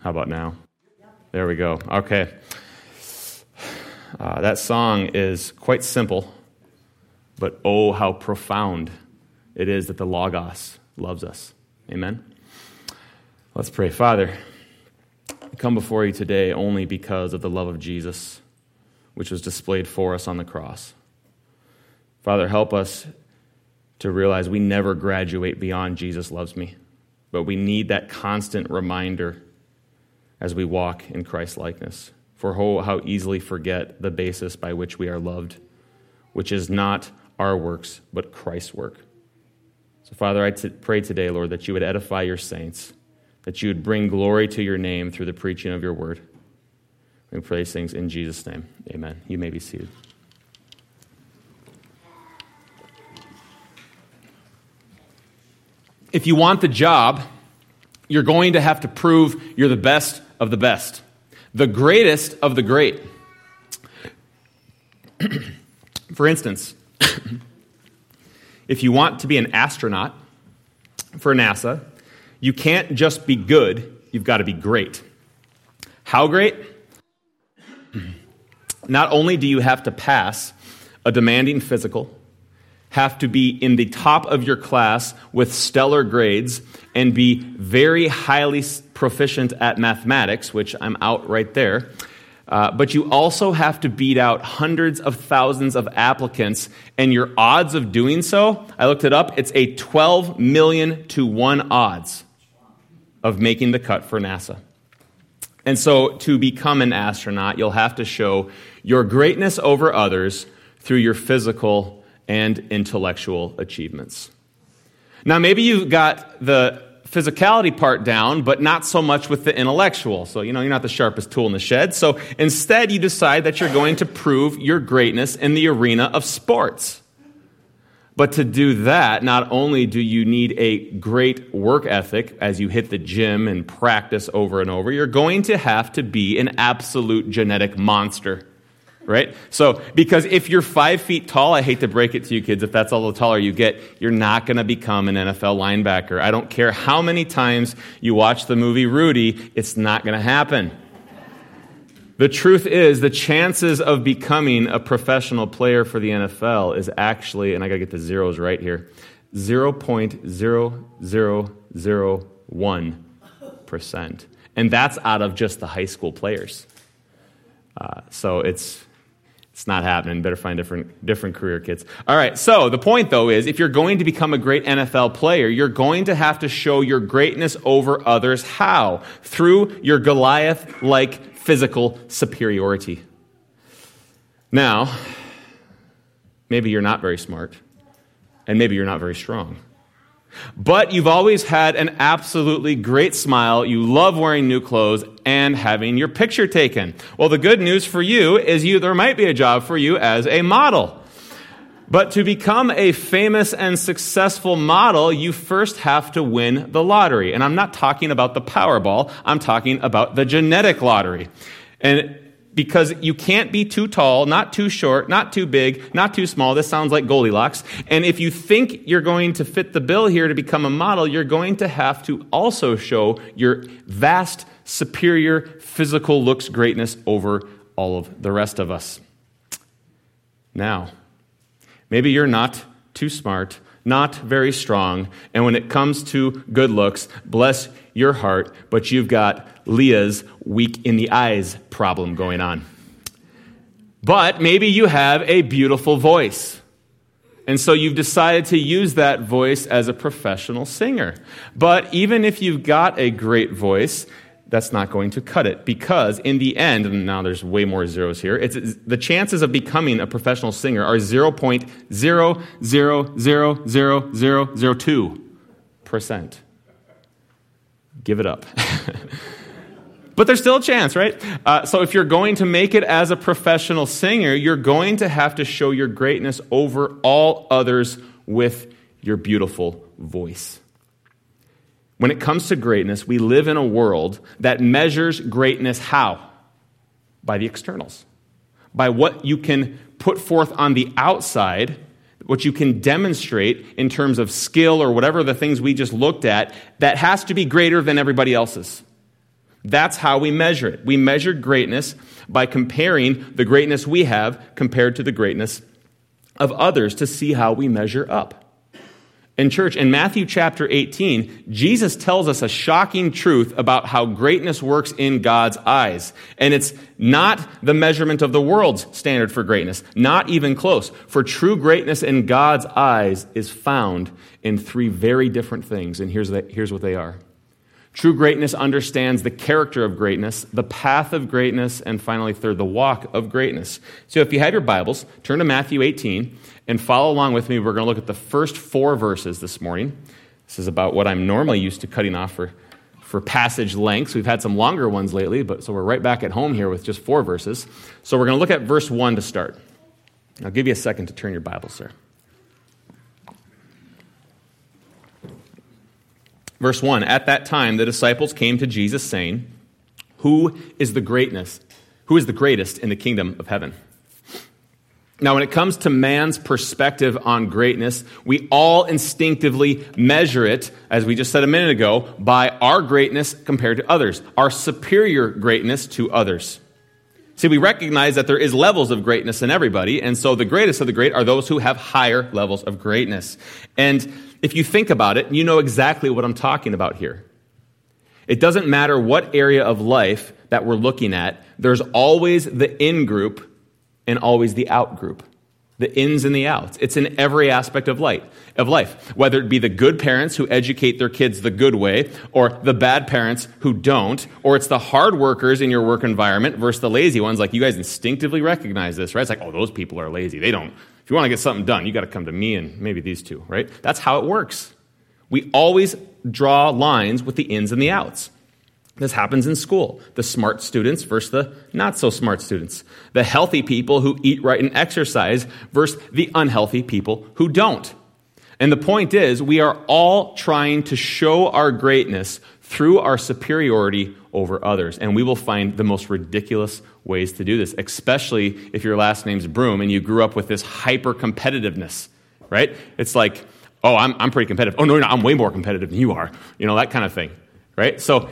How about now? There we go. Okay. Uh, that song is quite simple, but oh, how profound it is that the Logos loves us. Amen. Let's pray. Father, I come before you today only because of the love of Jesus, which was displayed for us on the cross. Father, help us to realize we never graduate beyond Jesus loves me, but we need that constant reminder as we walk in Christ likeness. For how easily forget the basis by which we are loved, which is not our works, but Christ's work. So, Father, I t- pray today, Lord, that you would edify your saints, that you would bring glory to your name through the preaching of your word. We pray these things in Jesus' name. Amen. You may be seated. If you want the job, you're going to have to prove you're the best of the best, the greatest of the great. For instance, if you want to be an astronaut for NASA, you can't just be good, you've got to be great. How great? Not only do you have to pass a demanding physical, have to be in the top of your class with stellar grades and be very highly proficient at mathematics, which I'm out right there. Uh, but you also have to beat out hundreds of thousands of applicants, and your odds of doing so, I looked it up, it's a 12 million to 1 odds of making the cut for NASA. And so, to become an astronaut, you'll have to show your greatness over others through your physical and intellectual achievements. Now, maybe you've got the physicality part down, but not so much with the intellectual. So, you know, you're not the sharpest tool in the shed. So instead, you decide that you're going to prove your greatness in the arena of sports. But to do that, not only do you need a great work ethic as you hit the gym and practice over and over, you're going to have to be an absolute genetic monster right? So, because if you're five feet tall, I hate to break it to you kids, if that's all the taller you get, you're not going to become an NFL linebacker. I don't care how many times you watch the movie Rudy, it's not going to happen. The truth is, the chances of becoming a professional player for the NFL is actually, and I got to get the zeros right here, 0.0001%. And that's out of just the high school players. Uh, so it's it's not happening. Better find different, different career kids. All right. So the point though is if you're going to become a great NFL player, you're going to have to show your greatness over others. How? Through your Goliath like physical superiority. Now, maybe you're not very smart, and maybe you're not very strong. But you've always had an absolutely great smile. You love wearing new clothes and having your picture taken. Well, the good news for you is you, there might be a job for you as a model. But to become a famous and successful model, you first have to win the lottery. And I'm not talking about the Powerball. I'm talking about the genetic lottery. And because you can't be too tall, not too short, not too big, not too small. This sounds like Goldilocks. And if you think you're going to fit the bill here to become a model, you're going to have to also show your vast, superior physical looks greatness over all of the rest of us. Now, maybe you're not too smart, not very strong, and when it comes to good looks, bless your heart, but you've got Leah's weak in the eyes problem going on. But maybe you have a beautiful voice. And so you've decided to use that voice as a professional singer. But even if you've got a great voice, that's not going to cut it because in the end and now there's way more zeros here it's, the chances of becoming a professional singer are 0.0000002% give it up But there's still a chance, right? Uh, so if you're going to make it as a professional singer, you're going to have to show your greatness over all others with your beautiful voice. When it comes to greatness, we live in a world that measures greatness how? By the externals, by what you can put forth on the outside, what you can demonstrate in terms of skill or whatever the things we just looked at, that has to be greater than everybody else's. That's how we measure it. We measure greatness by comparing the greatness we have compared to the greatness of others to see how we measure up. In church, in Matthew chapter 18, Jesus tells us a shocking truth about how greatness works in God's eyes. And it's not the measurement of the world's standard for greatness, not even close. For true greatness in God's eyes is found in three very different things. And here's, the, here's what they are True greatness understands the character of greatness, the path of greatness, and finally, third, the walk of greatness. So if you have your Bibles, turn to Matthew 18 and follow along with me. We're going to look at the first four verses this morning. This is about what I'm normally used to cutting off for, for passage lengths. We've had some longer ones lately, but so we're right back at home here with just four verses. So we're going to look at verse 1 to start. I'll give you a second to turn your Bible, sir. Verse 1 At that time, the disciples came to Jesus, saying, Who is the greatness? Who is the greatest in the kingdom of heaven? Now, when it comes to man's perspective on greatness, we all instinctively measure it, as we just said a minute ago, by our greatness compared to others, our superior greatness to others. See, we recognize that there is levels of greatness in everybody, and so the greatest of the great are those who have higher levels of greatness. And if you think about it, you know exactly what I'm talking about here. It doesn't matter what area of life that we're looking at, there's always the in group and always the out group. The ins and the outs. It's in every aspect of life, of life. Whether it be the good parents who educate their kids the good way, or the bad parents who don't, or it's the hard workers in your work environment versus the lazy ones. Like you guys instinctively recognize this, right? It's like, oh, those people are lazy. They don't if you want to get something done, you got to come to me and maybe these two, right? That's how it works. We always draw lines with the ins and the outs. This happens in school. The smart students versus the not so smart students. The healthy people who eat right and exercise versus the unhealthy people who don't. And the point is, we are all trying to show our greatness through our superiority over others. And we will find the most ridiculous ways to do this, especially if your last name's Broom and you grew up with this hyper competitiveness, right? It's like, oh, I'm, I'm pretty competitive. Oh, no, no, I'm way more competitive than you are. You know, that kind of thing, right? So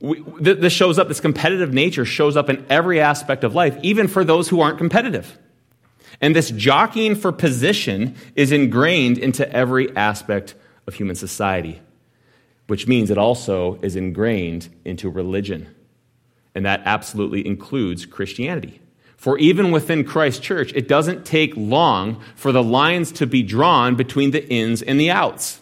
we, th- this shows up, this competitive nature shows up in every aspect of life, even for those who aren't competitive. And this jockeying for position is ingrained into every aspect of human society which means it also is ingrained into religion. And that absolutely includes Christianity. For even within Christ Church, it doesn't take long for the lines to be drawn between the ins and the outs.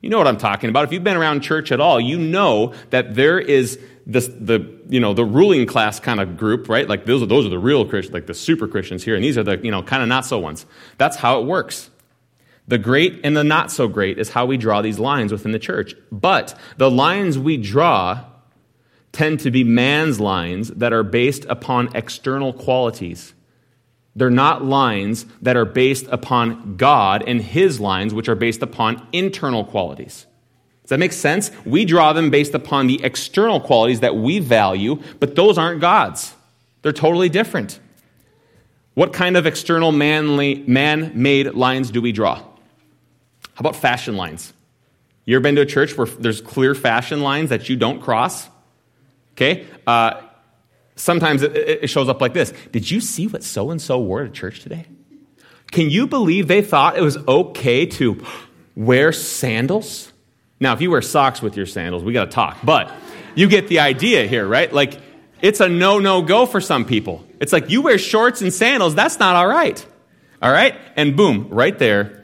You know what I'm talking about. If you've been around church at all, you know that there is this, the, you know, the ruling class kind of group, right? Like those are, those are the real Christians, like the super Christians here, and these are the, you know, kind of not so ones. That's how it works. The great and the not so great is how we draw these lines within the church. But the lines we draw tend to be man's lines that are based upon external qualities. They're not lines that are based upon God and His lines, which are based upon internal qualities. Does that make sense? We draw them based upon the external qualities that we value, but those aren't God's. They're totally different. What kind of external manly, man-made lines do we draw? How about fashion lines? You ever been to a church where there's clear fashion lines that you don't cross? Okay? Uh, sometimes it, it shows up like this Did you see what so and so wore to church today? Can you believe they thought it was okay to wear sandals? Now, if you wear socks with your sandals, we got to talk. But you get the idea here, right? Like, it's a no no go for some people. It's like you wear shorts and sandals, that's not all right. All right? And boom, right there,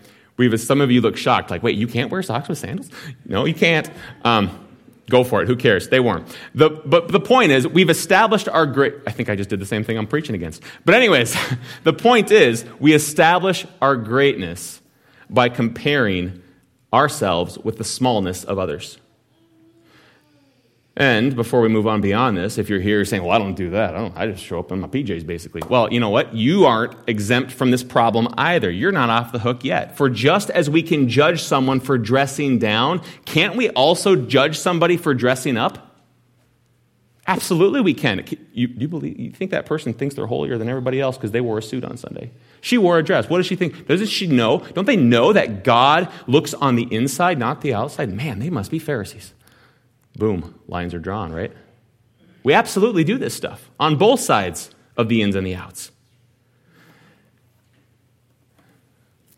Some of you look shocked, like, wait, you can't wear socks with sandals? No, you can't. Um, go for it. Who cares? They weren't. The, but the point is, we've established our great. I think I just did the same thing I'm preaching against. But, anyways, the point is, we establish our greatness by comparing ourselves with the smallness of others. And before we move on beyond this, if you're here saying, well, I don't do that, I, don't, I just show up in my PJs basically. Well, you know what? You aren't exempt from this problem either. You're not off the hook yet. For just as we can judge someone for dressing down, can't we also judge somebody for dressing up? Absolutely, we can. You, you, believe, you think that person thinks they're holier than everybody else because they wore a suit on Sunday? She wore a dress. What does she think? Doesn't she know? Don't they know that God looks on the inside, not the outside? Man, they must be Pharisees. Boom, lines are drawn, right? We absolutely do this stuff on both sides of the ins and the outs.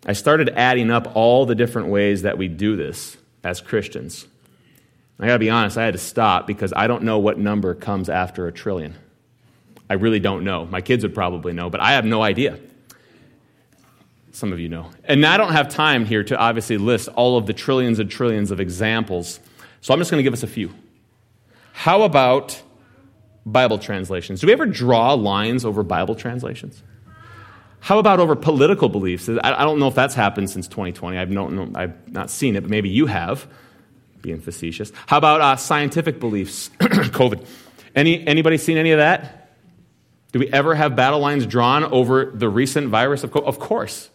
I started adding up all the different ways that we do this as Christians. I got to be honest, I had to stop because I don't know what number comes after a trillion. I really don't know. My kids would probably know, but I have no idea. Some of you know. And I don't have time here to obviously list all of the trillions and trillions of examples. So I'm just going to give us a few. How about Bible translations? Do we ever draw lines over Bible translations? How about over political beliefs? I don't know if that's happened since 2020. I've, I've not seen it, but maybe you have, being facetious. How about uh, scientific beliefs? COVID. Any, anybody seen any of that? Do we ever have battle lines drawn over the recent virus of COVID? Of course.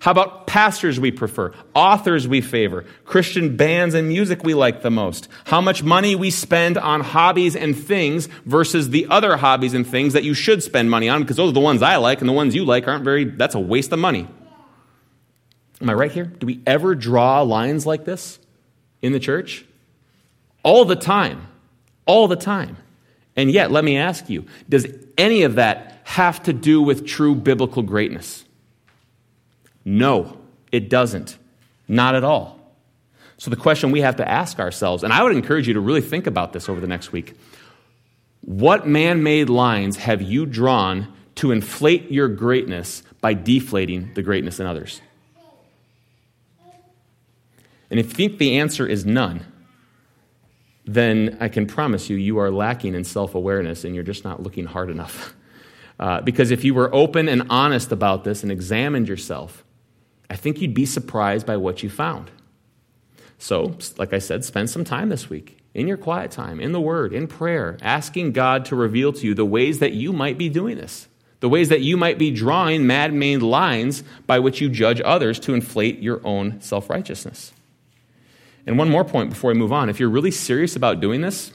How about pastors we prefer, authors we favor, Christian bands and music we like the most? How much money we spend on hobbies and things versus the other hobbies and things that you should spend money on because those are the ones I like and the ones you like aren't very, that's a waste of money. Am I right here? Do we ever draw lines like this in the church? All the time. All the time. And yet, let me ask you, does any of that have to do with true biblical greatness? No, it doesn't. Not at all. So, the question we have to ask ourselves, and I would encourage you to really think about this over the next week what man made lines have you drawn to inflate your greatness by deflating the greatness in others? And if you think the answer is none, then I can promise you, you are lacking in self awareness and you're just not looking hard enough. Uh, because if you were open and honest about this and examined yourself, I think you'd be surprised by what you found. So, like I said, spend some time this week in your quiet time, in the Word, in prayer, asking God to reveal to you the ways that you might be doing this, the ways that you might be drawing mad made lines by which you judge others to inflate your own self righteousness. And one more point before we move on if you're really serious about doing this,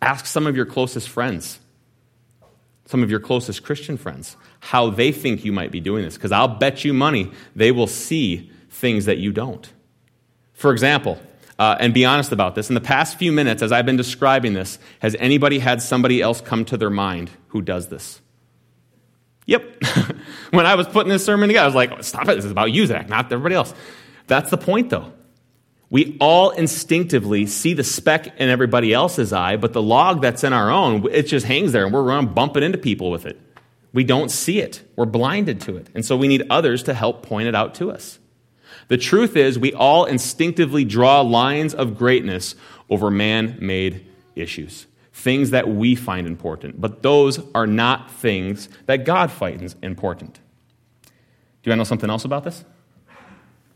ask some of your closest friends, some of your closest Christian friends how they think you might be doing this, because I'll bet you money they will see things that you don't. For example, uh, and be honest about this, in the past few minutes, as I've been describing this, has anybody had somebody else come to their mind who does this? Yep. when I was putting this sermon together, I was like, stop it, this is about you, Zach, not everybody else. That's the point, though. We all instinctively see the speck in everybody else's eye, but the log that's in our own, it just hangs there and we're running, bumping into people with it. We don't see it. We're blinded to it. And so we need others to help point it out to us. The truth is, we all instinctively draw lines of greatness over man made issues, things that we find important, but those are not things that God finds important. Do you want to know something else about this?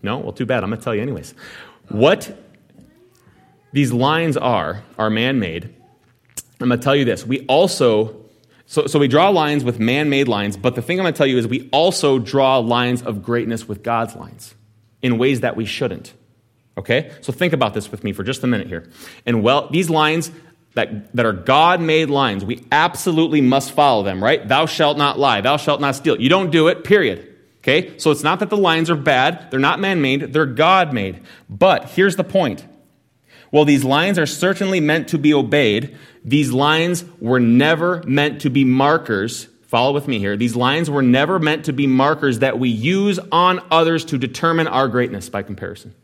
No? Well, too bad. I'm going to tell you anyways. What these lines are, are man made. I'm going to tell you this. We also so, so we draw lines with man made lines, but the thing I'm going to tell you is we also draw lines of greatness with God's lines in ways that we shouldn't. Okay? So think about this with me for just a minute here. And well, these lines that, that are God made lines, we absolutely must follow them, right? Thou shalt not lie, thou shalt not steal. You don't do it, period. Okay? So it's not that the lines are bad, they're not man made, they're God made. But here's the point. While these lines are certainly meant to be obeyed, these lines were never meant to be markers. Follow with me here. These lines were never meant to be markers that we use on others to determine our greatness by comparison.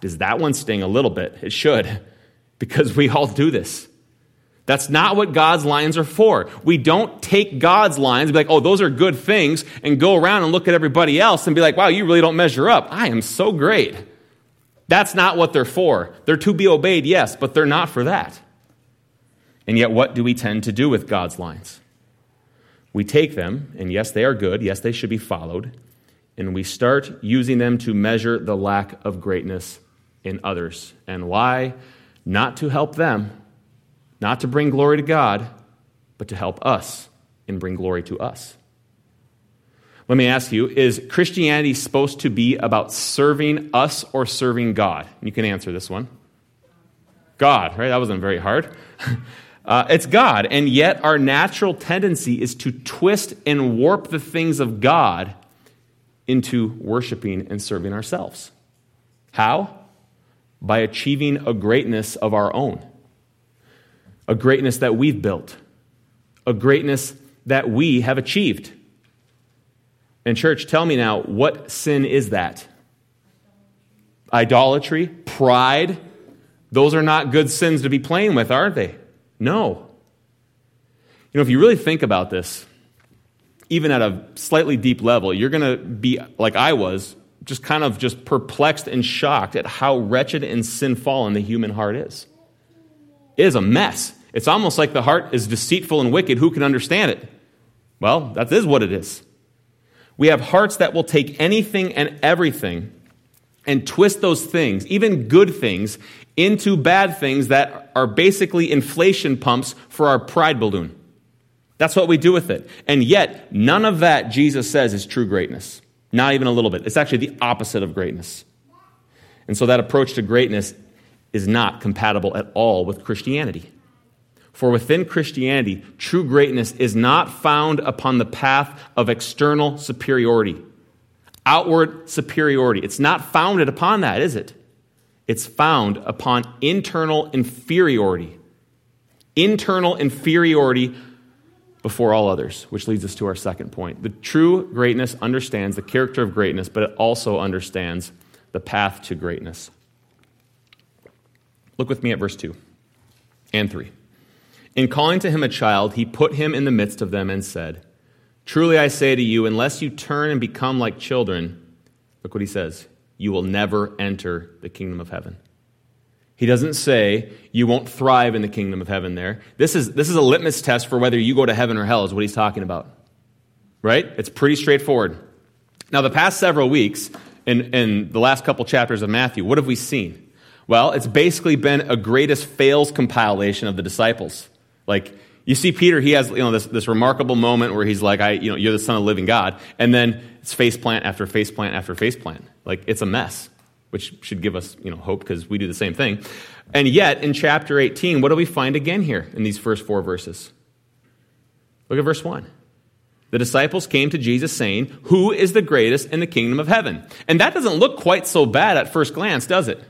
Does that one sting a little bit? It should, because we all do this. That's not what God's lines are for. We don't take God's lines and be like, oh, those are good things, and go around and look at everybody else and be like, wow, you really don't measure up. I am so great. That's not what they're for. They're to be obeyed, yes, but they're not for that. And yet, what do we tend to do with God's lines? We take them, and yes, they are good, yes, they should be followed, and we start using them to measure the lack of greatness in others. And why? Not to help them, not to bring glory to God, but to help us and bring glory to us. Let me ask you is Christianity supposed to be about serving us or serving God? You can answer this one. God, right? That wasn't very hard. Uh, it's God, and yet our natural tendency is to twist and warp the things of God into worshiping and serving ourselves. How? By achieving a greatness of our own. A greatness that we've built, a greatness that we have achieved. And, church, tell me now, what sin is that? Idolatry, pride. Those are not good sins to be playing with, are they? No. You know, if you really think about this, even at a slightly deep level, you're going to be like I was, just kind of just perplexed and shocked at how wretched and sin fallen the human heart is. It is a mess. It's almost like the heart is deceitful and wicked. Who can understand it? Well, that is what it is. We have hearts that will take anything and everything and twist those things, even good things, into bad things that are basically inflation pumps for our pride balloon. That's what we do with it. And yet, none of that, Jesus says, is true greatness. Not even a little bit. It's actually the opposite of greatness. And so that approach to greatness is not compatible at all with Christianity. For within Christianity, true greatness is not found upon the path of external superiority, outward superiority. It's not founded upon that, is it? It's found upon internal inferiority. Internal inferiority before all others, which leads us to our second point. The true greatness understands the character of greatness, but it also understands the path to greatness. Look with me at verse 2 and 3. In calling to him a child, he put him in the midst of them and said, Truly I say to you, unless you turn and become like children, look what he says, you will never enter the kingdom of heaven. He doesn't say you won't thrive in the kingdom of heaven there. This is, this is a litmus test for whether you go to heaven or hell, is what he's talking about. Right? It's pretty straightforward. Now, the past several weeks, in, in the last couple chapters of Matthew, what have we seen? Well, it's basically been a greatest fails compilation of the disciples. Like, you see Peter, he has you know, this, this remarkable moment where he's like, I, you know, you're the son of the living God. And then it's face plant after face plant after face plant. Like, it's a mess which should give us you know, hope because we do the same thing. And yet, in chapter 18, what do we find again here in these first four verses? Look at verse 1. The disciples came to Jesus saying, Who is the greatest in the kingdom of heaven? And that doesn't look quite so bad at first glance, does it?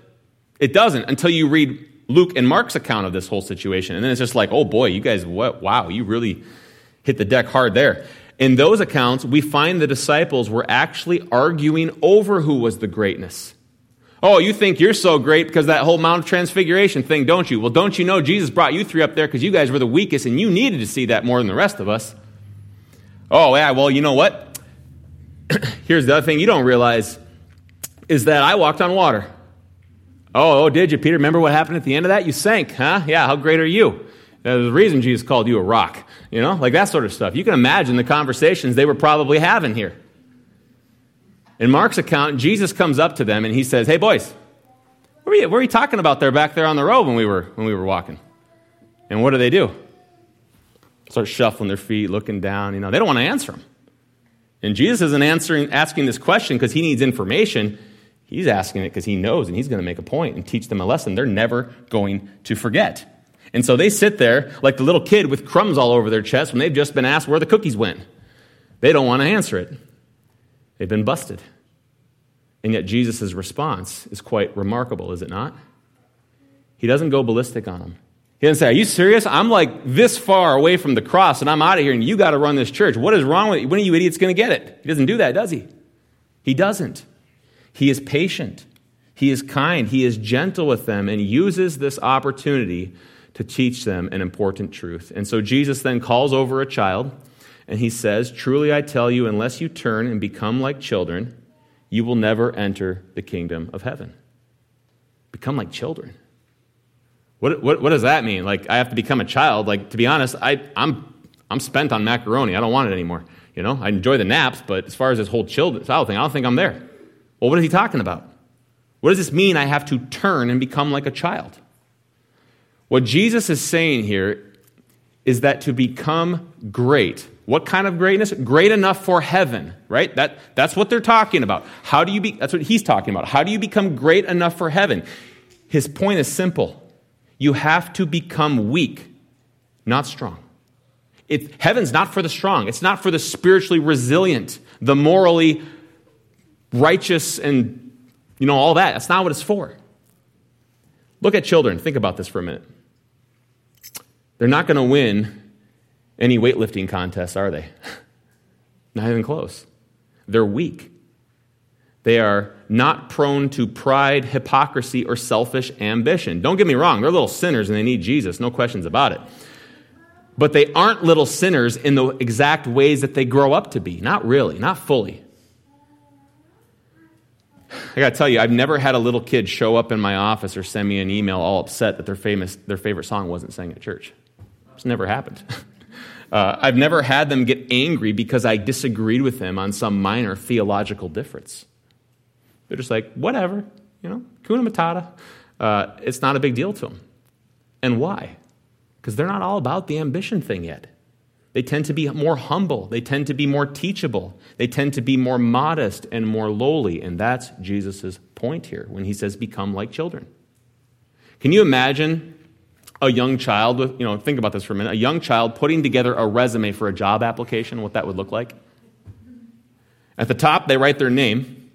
It doesn't until you read Luke and Mark's account of this whole situation. And then it's just like, oh boy, you guys, what, wow, you really hit the deck hard there. In those accounts, we find the disciples were actually arguing over who was the greatness. Oh, you think you're so great because that whole Mount of Transfiguration thing, don't you? Well, don't you know Jesus brought you three up there because you guys were the weakest and you needed to see that more than the rest of us? Oh, yeah, well, you know what? Here's the other thing you don't realize is that I walked on water. Oh, oh, did you, Peter? Remember what happened at the end of that? You sank, huh? Yeah, how great are you? There's a reason Jesus called you a rock, you know, like that sort of stuff. You can imagine the conversations they were probably having here. In Mark's account, Jesus comes up to them and he says, Hey, boys, what were you, what were you talking about there back there on the road when we were, when we were walking? And what do they do? Start shuffling their feet, looking down. You know, they don't want to answer him. And Jesus isn't answering, asking this question because he needs information. He's asking it because he knows and he's going to make a point and teach them a lesson they're never going to forget. And so they sit there like the little kid with crumbs all over their chest when they've just been asked where the cookies went. They don't want to answer it. They've been busted. And yet, Jesus' response is quite remarkable, is it not? He doesn't go ballistic on them. He doesn't say, Are you serious? I'm like this far away from the cross and I'm out of here and you got to run this church. What is wrong with you? When are you idiots going to get it? He doesn't do that, does he? He doesn't. He is patient. He is kind. He is gentle with them and uses this opportunity to teach them an important truth. And so Jesus then calls over a child and he says, Truly I tell you, unless you turn and become like children, you will never enter the kingdom of heaven. Become like children. What, what, what does that mean? Like, I have to become a child? Like, to be honest, I, I'm, I'm spent on macaroni. I don't want it anymore. You know, I enjoy the naps, but as far as this whole child thing, I don't think I'm there. Well, what is he talking about? What does this mean I have to turn and become like a child? What Jesus is saying here is that to become great, what kind of greatness? Great enough for heaven, right? That, that's what they're talking about. How do you be, that's what he's talking about. How do you become great enough for heaven? His point is simple. You have to become weak, not strong. It, heaven's not for the strong. It's not for the spiritually resilient, the morally righteous, and you know, all that. That's not what it's for. Look at children. Think about this for a minute. They're not going to win any weightlifting contests, are they? not even close. They're weak. They are not prone to pride, hypocrisy, or selfish ambition. Don't get me wrong, they're little sinners and they need Jesus, no questions about it. But they aren't little sinners in the exact ways that they grow up to be. Not really, not fully. I gotta tell you, I've never had a little kid show up in my office or send me an email all upset that their, famous, their favorite song wasn't sang at church. It's never happened. Uh, I've never had them get angry because I disagreed with them on some minor theological difference. They're just like, whatever, you know, kuna matata. Uh, it's not a big deal to them. And why? Because they're not all about the ambition thing yet. They tend to be more humble. They tend to be more teachable. They tend to be more modest and more lowly. And that's Jesus' point here when he says, become like children. Can you imagine a young child with, you know, think about this for a minute, a young child putting together a resume for a job application, what that would look like. At the top, they write their name,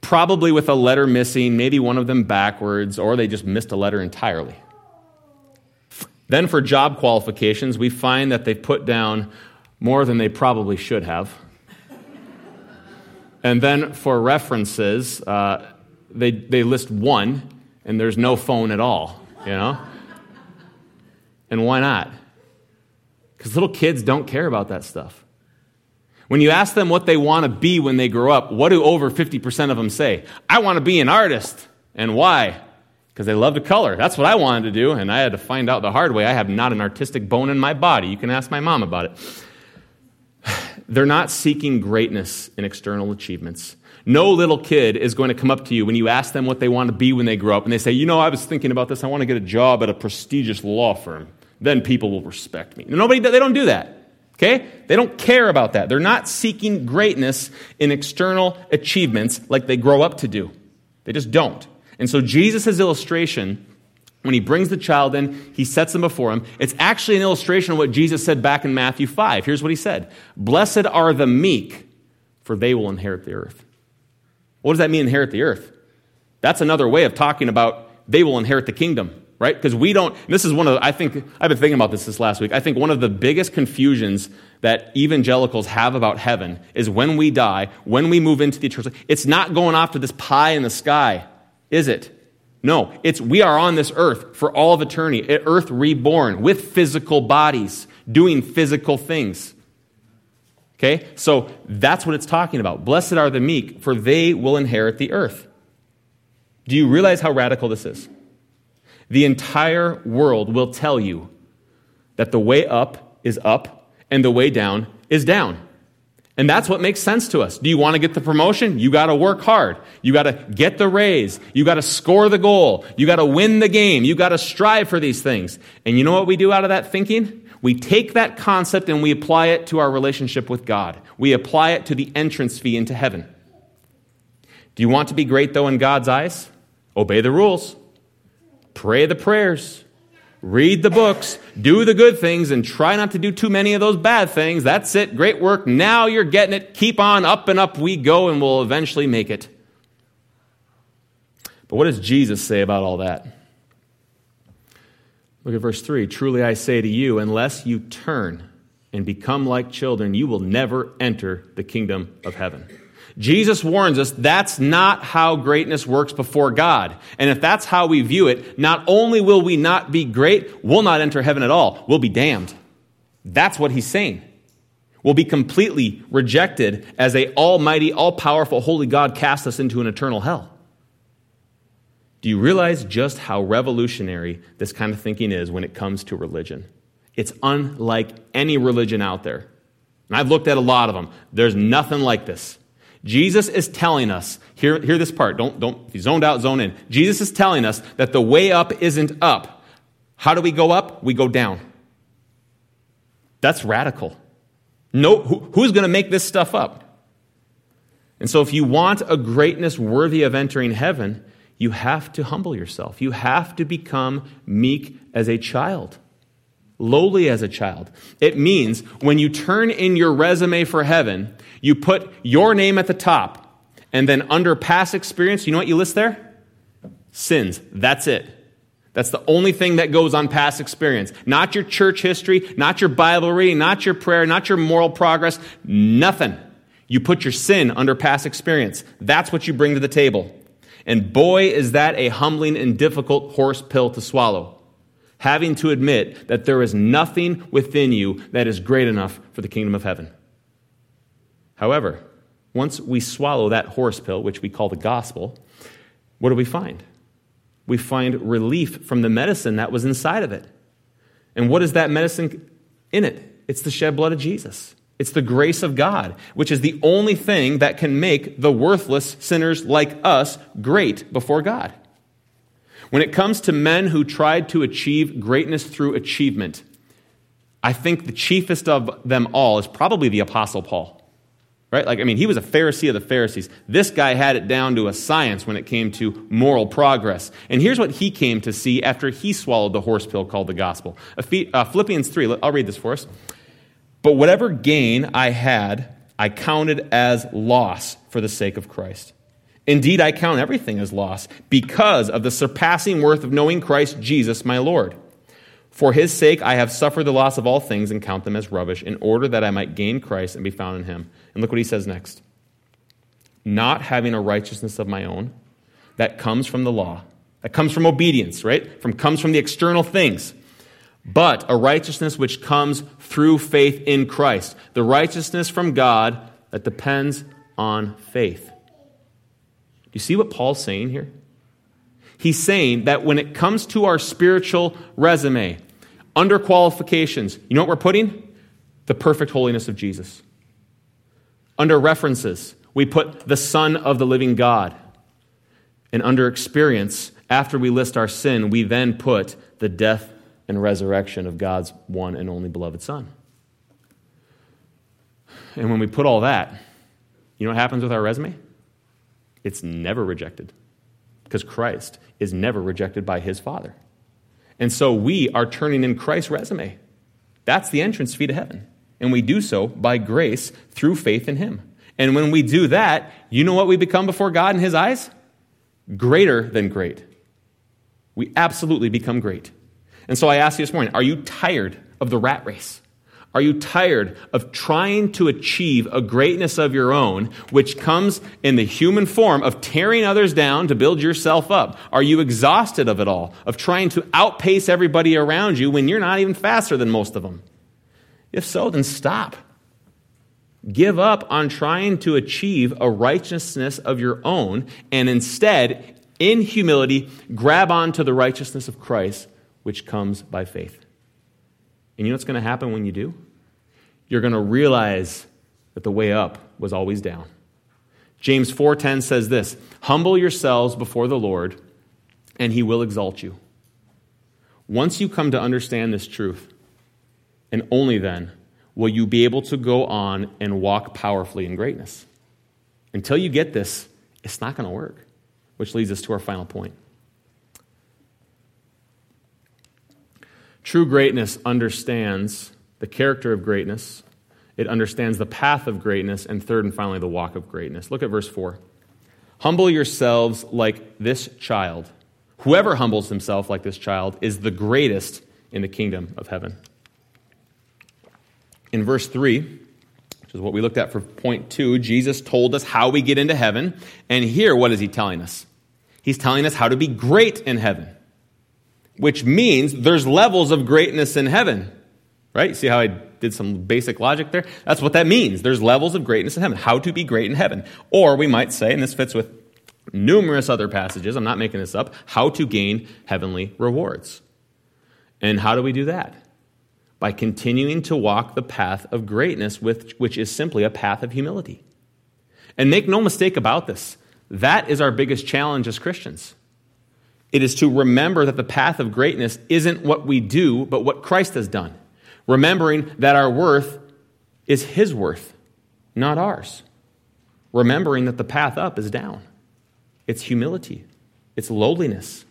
probably with a letter missing, maybe one of them backwards, or they just missed a letter entirely. Then for job qualifications, we find that they put down more than they probably should have. and then for references, uh, they, they list one, and there's no phone at all, you know? And why not? Because little kids don't care about that stuff. When you ask them what they want to be when they grow up, what do over 50% of them say? I want to be an artist. And why? Because they love to color. That's what I wanted to do, and I had to find out the hard way. I have not an artistic bone in my body. You can ask my mom about it. They're not seeking greatness in external achievements. No little kid is going to come up to you when you ask them what they want to be when they grow up, and they say, You know, I was thinking about this. I want to get a job at a prestigious law firm then people will respect me. Nobody, they don't do that. Okay? They don't care about that. They're not seeking greatness in external achievements like they grow up to do. They just don't. And so Jesus' illustration, when he brings the child in, he sets them before him. It's actually an illustration of what Jesus said back in Matthew 5. Here's what he said Blessed are the meek, for they will inherit the earth. What does that mean, inherit the earth? That's another way of talking about they will inherit the kingdom right? Because we don't, this is one of the, I think, I've been thinking about this this last week. I think one of the biggest confusions that evangelicals have about heaven is when we die, when we move into the eternal, it's not going off to this pie in the sky, is it? No, it's we are on this earth for all of eternity, earth reborn with physical bodies, doing physical things. Okay? So that's what it's talking about. Blessed are the meek, for they will inherit the earth. Do you realize how radical this is? The entire world will tell you that the way up is up and the way down is down. And that's what makes sense to us. Do you want to get the promotion? You got to work hard. You got to get the raise. You got to score the goal. You got to win the game. You got to strive for these things. And you know what we do out of that thinking? We take that concept and we apply it to our relationship with God. We apply it to the entrance fee into heaven. Do you want to be great, though, in God's eyes? Obey the rules pray the prayers, read the books, do the good things, and try not to do too many of those bad things. That's it. Great work. Now you're getting it. Keep on. Up and up we go, and we'll eventually make it. But what does Jesus say about all that? Look at verse 3. Truly I say to you, unless you turn and become like children, you will never enter the kingdom of heaven. Jesus warns us that's not how greatness works before God. And if that's how we view it, not only will we not be great, we'll not enter heaven at all. We'll be damned. That's what he's saying. We'll be completely rejected as a almighty, all-powerful, holy God cast us into an eternal hell. Do you realize just how revolutionary this kind of thinking is when it comes to religion? It's unlike any religion out there. And I've looked at a lot of them. There's nothing like this. Jesus is telling us, hear, hear this part, don't, don't, if you zoned out, zone in. Jesus is telling us that the way up isn't up. How do we go up? We go down. That's radical. No, who, who's going to make this stuff up? And so, if you want a greatness worthy of entering heaven, you have to humble yourself. You have to become meek as a child, lowly as a child. It means when you turn in your resume for heaven, you put your name at the top, and then under past experience, you know what you list there? Sins. That's it. That's the only thing that goes on past experience. Not your church history, not your Bible reading, not your prayer, not your moral progress, nothing. You put your sin under past experience. That's what you bring to the table. And boy, is that a humbling and difficult horse pill to swallow. Having to admit that there is nothing within you that is great enough for the kingdom of heaven. However, once we swallow that horse pill, which we call the gospel, what do we find? we find relief from the medicine that was inside of it. And what is that medicine in it? It's the shed blood of Jesus. It's the grace of God, which is the only thing that can make the worthless sinners like us great before God. When it comes to men who tried to achieve greatness through achievement, I think the chiefest of them all is probably the Apostle Paul. Right? Like, I mean, he was a Pharisee of the Pharisees. This guy had it down to a science when it came to moral progress. And here's what he came to see after he swallowed the horse pill called the gospel. Uh, Philippians 3, I'll read this for us. But whatever gain I had, I counted as loss for the sake of Christ. Indeed, I count everything as loss because of the surpassing worth of knowing Christ Jesus, my Lord. For his sake, I have suffered the loss of all things and count them as rubbish, in order that I might gain Christ and be found in him and look what he says next. Not having a righteousness of my own that comes from the law, that comes from obedience, right? From comes from the external things. But a righteousness which comes through faith in Christ. The righteousness from God that depends on faith. Do you see what Paul's saying here? He's saying that when it comes to our spiritual resume, under qualifications, you know what we're putting? The perfect holiness of Jesus. Under references, we put the Son of the living God. And under experience, after we list our sin, we then put the death and resurrection of God's one and only beloved Son. And when we put all that, you know what happens with our resume? It's never rejected because Christ is never rejected by his Father. And so we are turning in Christ's resume. That's the entrance fee to heaven. And we do so by grace through faith in Him. And when we do that, you know what we become before God in His eyes? Greater than great. We absolutely become great. And so I ask you this morning are you tired of the rat race? Are you tired of trying to achieve a greatness of your own, which comes in the human form of tearing others down to build yourself up? Are you exhausted of it all, of trying to outpace everybody around you when you're not even faster than most of them? If so, then stop. Give up on trying to achieve a righteousness of your own and instead, in humility, grab onto the righteousness of Christ, which comes by faith. And you know what's going to happen when you do? You're going to realize that the way up was always down. James 4:10 says this, "Humble yourselves before the Lord, and he will exalt you." Once you come to understand this truth, and only then will you be able to go on and walk powerfully in greatness. Until you get this, it's not going to work, which leads us to our final point. True greatness understands the character of greatness, it understands the path of greatness, and third and finally, the walk of greatness. Look at verse 4. Humble yourselves like this child. Whoever humbles himself like this child is the greatest in the kingdom of heaven. In verse 3, which is what we looked at for point two, Jesus told us how we get into heaven. And here, what is he telling us? He's telling us how to be great in heaven, which means there's levels of greatness in heaven. Right? See how I did some basic logic there? That's what that means. There's levels of greatness in heaven. How to be great in heaven. Or we might say, and this fits with numerous other passages, I'm not making this up, how to gain heavenly rewards. And how do we do that? by continuing to walk the path of greatness, which is simply a path of humility. And make no mistake about this, that is our biggest challenge as Christians. It is to remember that the path of greatness isn't what we do, but what Christ has done. Remembering that our worth is His worth, not ours. Remembering that the path up is down. It's humility, it's lowliness.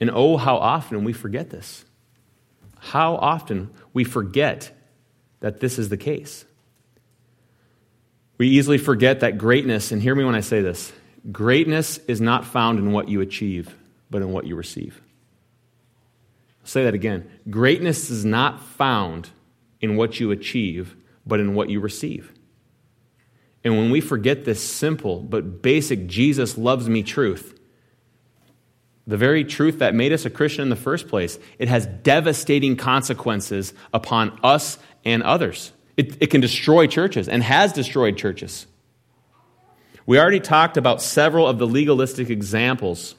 And oh, how often we forget this how often we forget that this is the case. We easily forget that greatness, and hear me when I say this greatness is not found in what you achieve, but in what you receive. I'll say that again. Greatness is not found in what you achieve, but in what you receive. And when we forget this simple but basic Jesus loves me truth, the very truth that made us a Christian in the first place, it has devastating consequences upon us and others. It, it, can destroy churches and has destroyed churches. We already talked about several of the legalistic examples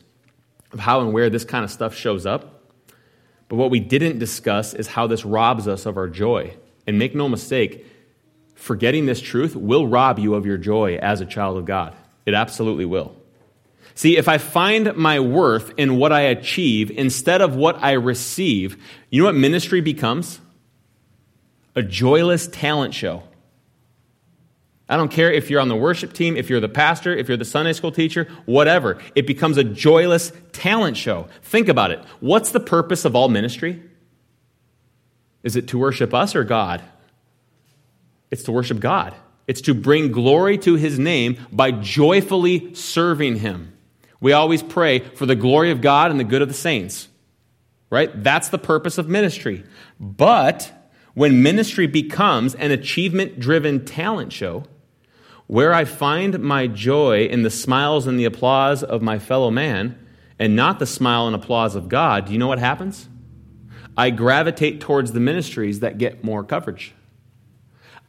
of how and where this kind of stuff shows up. But what we didn't discuss is how this robs us of our joy. And make no mistake, forgetting this truth will rob you of your joy as a child of God. It absolutely will. See, if I find my worth in what I achieve instead of what I receive, you know what ministry becomes? A joyless talent show. I don't care if you're on the worship team, if you're the pastor, if you're the Sunday school teacher, whatever. It becomes a joyless talent show. Think about it. What's the purpose of all ministry? Is it to worship us or God? It's to worship God. It's to bring glory to his name by joyfully serving him. We always pray for the glory of God and the good of the saints. Right? That's the purpose of ministry. But when ministry becomes an achievement driven talent show, where I find my joy in the smiles and the applause of my fellow man, and not the smile and applause of God, do you know what happens? I gravitate towards the ministries that get more coverage.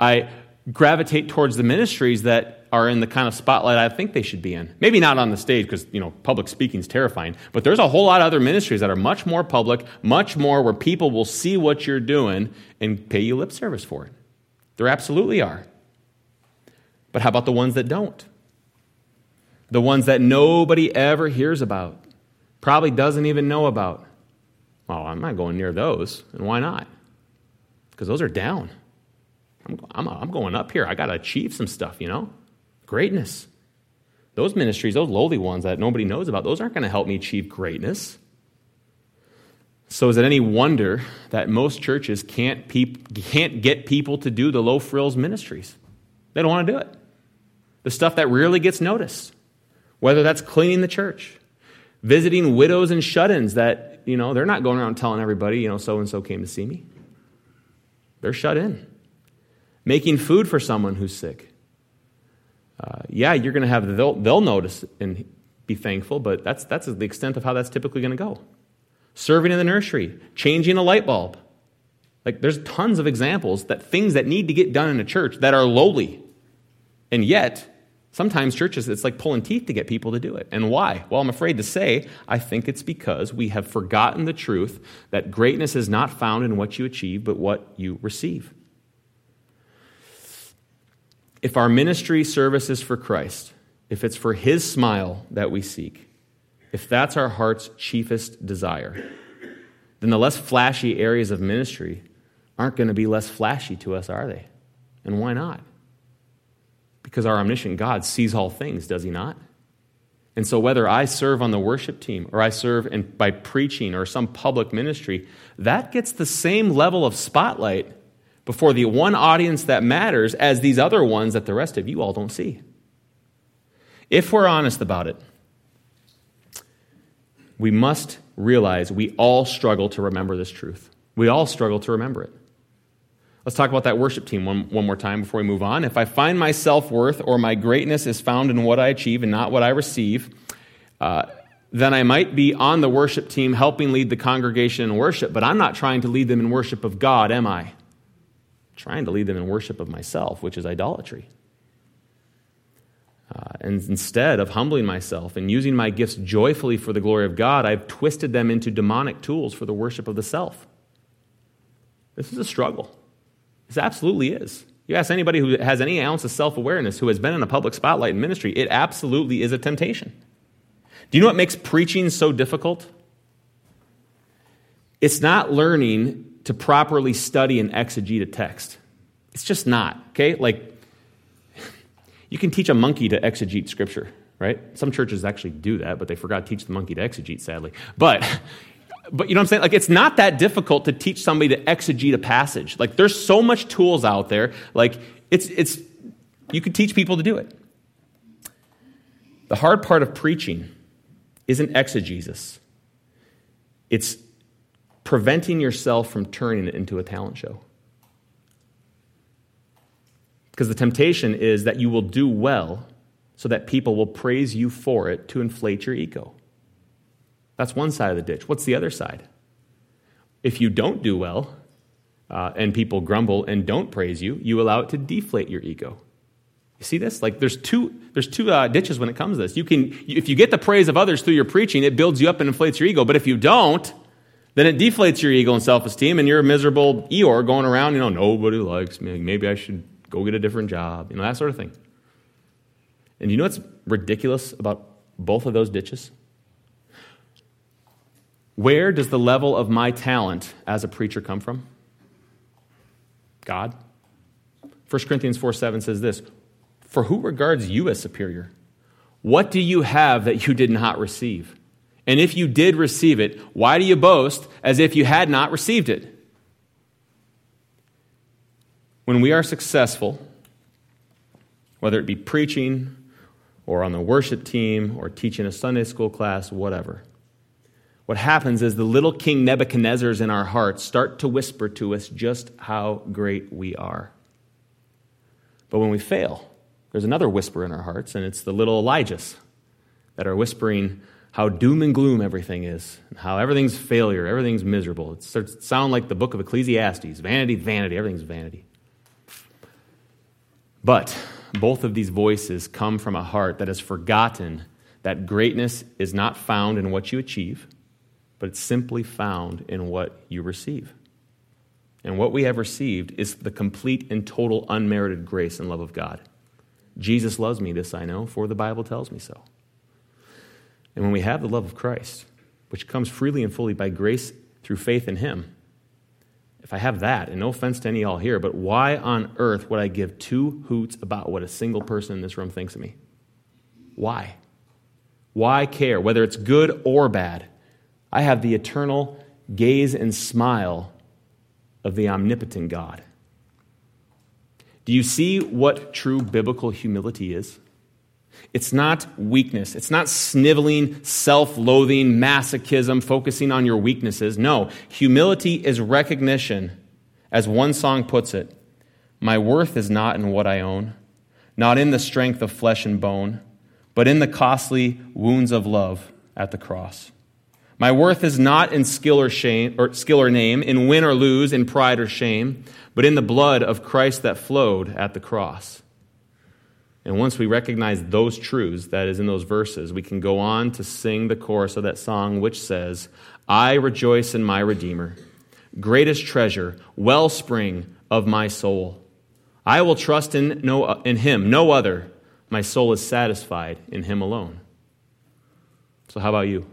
I gravitate towards the ministries that are in the kind of spotlight I think they should be in. Maybe not on the stage because, you know, public speaking is terrifying, but there's a whole lot of other ministries that are much more public, much more where people will see what you're doing and pay you lip service for it. There absolutely are. But how about the ones that don't? The ones that nobody ever hears about, probably doesn't even know about. Well, I'm not going near those. And why not? Because those are down. I'm, I'm, I'm going up here. I got to achieve some stuff, you know? Greatness. Those ministries, those lowly ones that nobody knows about, those aren't going to help me achieve greatness. So, is it any wonder that most churches can't, peop- can't get people to do the low frills ministries? They don't want to do it. The stuff that rarely gets noticed, whether that's cleaning the church, visiting widows and shut ins that, you know, they're not going around telling everybody, you know, so and so came to see me. They're shut in making food for someone who's sick. Uh, yeah, you're going to have, they'll, they'll notice and be thankful, but that's, that's the extent of how that's typically going to go. Serving in the nursery, changing a light bulb. Like, there's tons of examples that things that need to get done in a church that are lowly. And yet, sometimes churches, it's like pulling teeth to get people to do it. And why? Well, I'm afraid to say, I think it's because we have forgotten the truth that greatness is not found in what you achieve, but what you receive. If our ministry service is for Christ, if it's for His smile that we seek, if that's our heart's chiefest desire, then the less flashy areas of ministry aren't going to be less flashy to us, are they? And why not? Because our omniscient God sees all things, does He not? And so, whether I serve on the worship team or I serve in, by preaching or some public ministry, that gets the same level of spotlight before the one audience that matters as these other ones that the rest of you all don't see. If we're honest about it, we must realize we all struggle to remember this truth. We all struggle to remember it. Let's talk about that worship team one, one more time before we move on. If I find my self worth or my greatness is found in what I achieve and not what I receive, uh, then I might be on the worship team helping lead the congregation in worship, but I'm not trying to lead them in worship of God, am I? trying to lead them in worship of myself, which is idolatry. Uh, and instead of humbling myself and using my gifts joyfully for the glory of God, I've twisted them into demonic tools for the worship of the self. This is a struggle. This absolutely is. You ask anybody who has any ounce of self awareness who has been in a public spotlight in ministry, it absolutely is a temptation. Do you know what makes preaching so difficult? It's not learning to properly study and exegete a text. It's just not, okay? Like, you can teach a monkey to exegete scripture, right? Some churches actually do that, but they forgot to teach the monkey to exegete, sadly. But, but you know what I'm saying? Like, it's not that difficult to teach somebody to exegete a passage. Like, there's so much tools out there. Like, it's, it's, you could teach people to do it. The hard part of preaching isn't exegesis, it's preventing yourself from turning it into a talent show. Because the temptation is that you will do well so that people will praise you for it to inflate your ego. That's one side of the ditch. What's the other side? If you don't do well uh, and people grumble and don't praise you, you allow it to deflate your ego. You see this? Like there's two, there's two uh, ditches when it comes to this. You can, if you get the praise of others through your preaching, it builds you up and inflates your ego. But if you don't, then it deflates your ego and self-esteem, and you're a miserable Eeyore going around. You know, nobody likes me. Maybe I should go get a different job. You know that sort of thing. And you know what's ridiculous about both of those ditches? Where does the level of my talent as a preacher come from? God. 1 Corinthians 4 7 says this For who regards you as superior? What do you have that you did not receive? And if you did receive it, why do you boast as if you had not received it? When we are successful, whether it be preaching or on the worship team or teaching a Sunday school class, whatever, what happens is the little King Nebuchadnezzars in our hearts start to whisper to us just how great we are. But when we fail, there's another whisper in our hearts, and it's the little Elijahs that are whispering how doom and gloom everything is, how everything's failure, everything's miserable. It starts to sound like the book of Ecclesiastes vanity, vanity, everything's vanity. But both of these voices come from a heart that has forgotten that greatness is not found in what you achieve, but it's simply found in what you receive. And what we have received is the complete and total unmerited grace and love of God. Jesus loves me, this I know, for the Bible tells me so. And when we have the love of Christ, which comes freely and fully by grace through faith in Him, if I have that, and no offense to any y'all here, but why on earth would I give two hoots about what a single person in this room thinks of me? Why? Why care, whether it's good or bad? I have the eternal gaze and smile of the omnipotent God. Do you see what true biblical humility is? It's not weakness. It's not sniveling, self loathing, masochism, focusing on your weaknesses. No, humility is recognition, as one song puts it My worth is not in what I own, not in the strength of flesh and bone, but in the costly wounds of love at the cross. My worth is not in skill or shame or skill or name, in win or lose, in pride or shame, but in the blood of Christ that flowed at the cross. And once we recognize those truths, that is in those verses, we can go on to sing the chorus of that song, which says, I rejoice in my Redeemer, greatest treasure, wellspring of my soul. I will trust in, no, in him, no other. My soul is satisfied in him alone. So, how about you?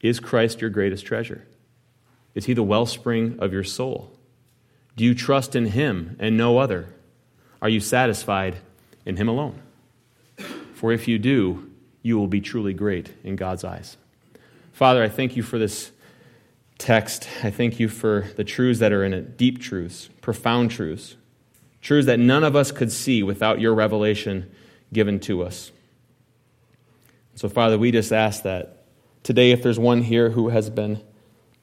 Is Christ your greatest treasure? Is he the wellspring of your soul? Do you trust in him and no other? Are you satisfied in Him alone. For if you do, you will be truly great in God's eyes. Father, I thank you for this text. I thank you for the truths that are in it deep truths, profound truths, truths that none of us could see without your revelation given to us. So, Father, we just ask that today, if there's one here who has been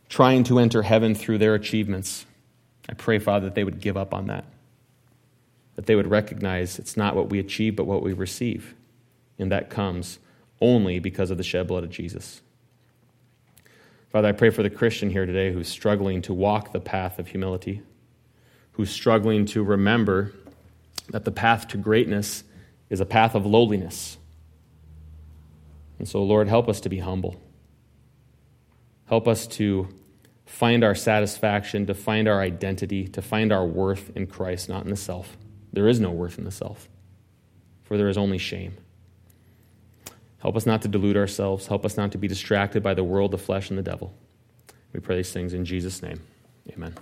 trying to enter heaven through their achievements, I pray, Father, that they would give up on that that they would recognize it's not what we achieve, but what we receive. And that comes only because of the shed blood of Jesus. Father, I pray for the Christian here today who's struggling to walk the path of humility, who's struggling to remember that the path to greatness is a path of lowliness. And so, Lord, help us to be humble. Help us to find our satisfaction, to find our identity, to find our worth in Christ, not in the self. There is no worth in the self, for there is only shame. Help us not to delude ourselves. Help us not to be distracted by the world, the flesh, and the devil. We pray these things in Jesus' name. Amen.